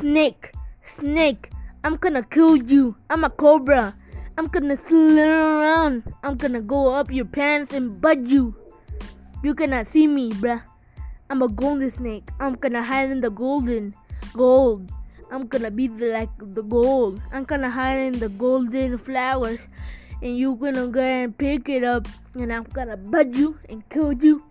Snake, snake, I'm gonna kill you. I'm a cobra. I'm gonna slither around. I'm gonna go up your pants and butt you. You cannot see me, bruh. I'm a golden snake. I'm gonna hide in the golden gold. I'm gonna be the, like the gold. I'm gonna hide in the golden flowers, and you gonna go and pick it up, and I'm gonna butt you and kill you.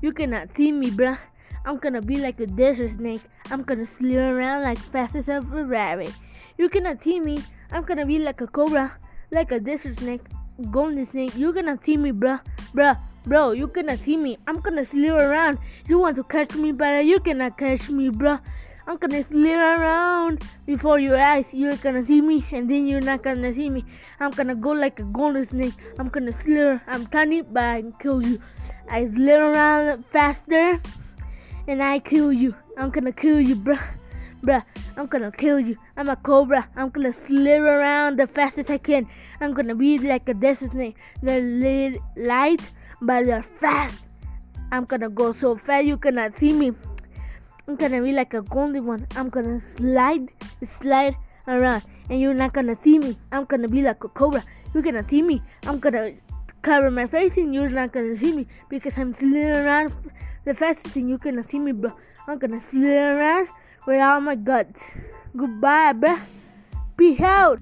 You cannot see me, bruh. I'm gonna be like a desert snake. I'm gonna slither around like fast as a rabbit. You cannot see me. I'm gonna be like a cobra, like a desert snake, golden snake. You cannot see me, bruh, bruh, bro. You cannot see me. I'm gonna slither around. You want to catch me, but you cannot catch me, bruh. I'm gonna slither around before your eyes. You're gonna see me, and then you're not gonna see me. I'm gonna go like a golden snake. I'm gonna slither. I'm tiny, but I can kill you. I slither around faster, and I kill you. I'm gonna kill you, bruh. Bruh, I'm gonna kill you. I'm a cobra. I'm gonna slither around the fastest I can. I'm gonna be like a desert snake. They're light, but they're fast. I'm gonna go so fast you cannot see me. I'm gonna be like a golden one. I'm gonna slide, slide around, and you're not gonna see me. I'm gonna be like a cobra. You cannot see me. I'm gonna cover my face, and you're not gonna see me because I'm slithering around the fastest, and you're gonna see me, bro. I'm gonna slither around with all my guts. Goodbye, bruh. Peace out.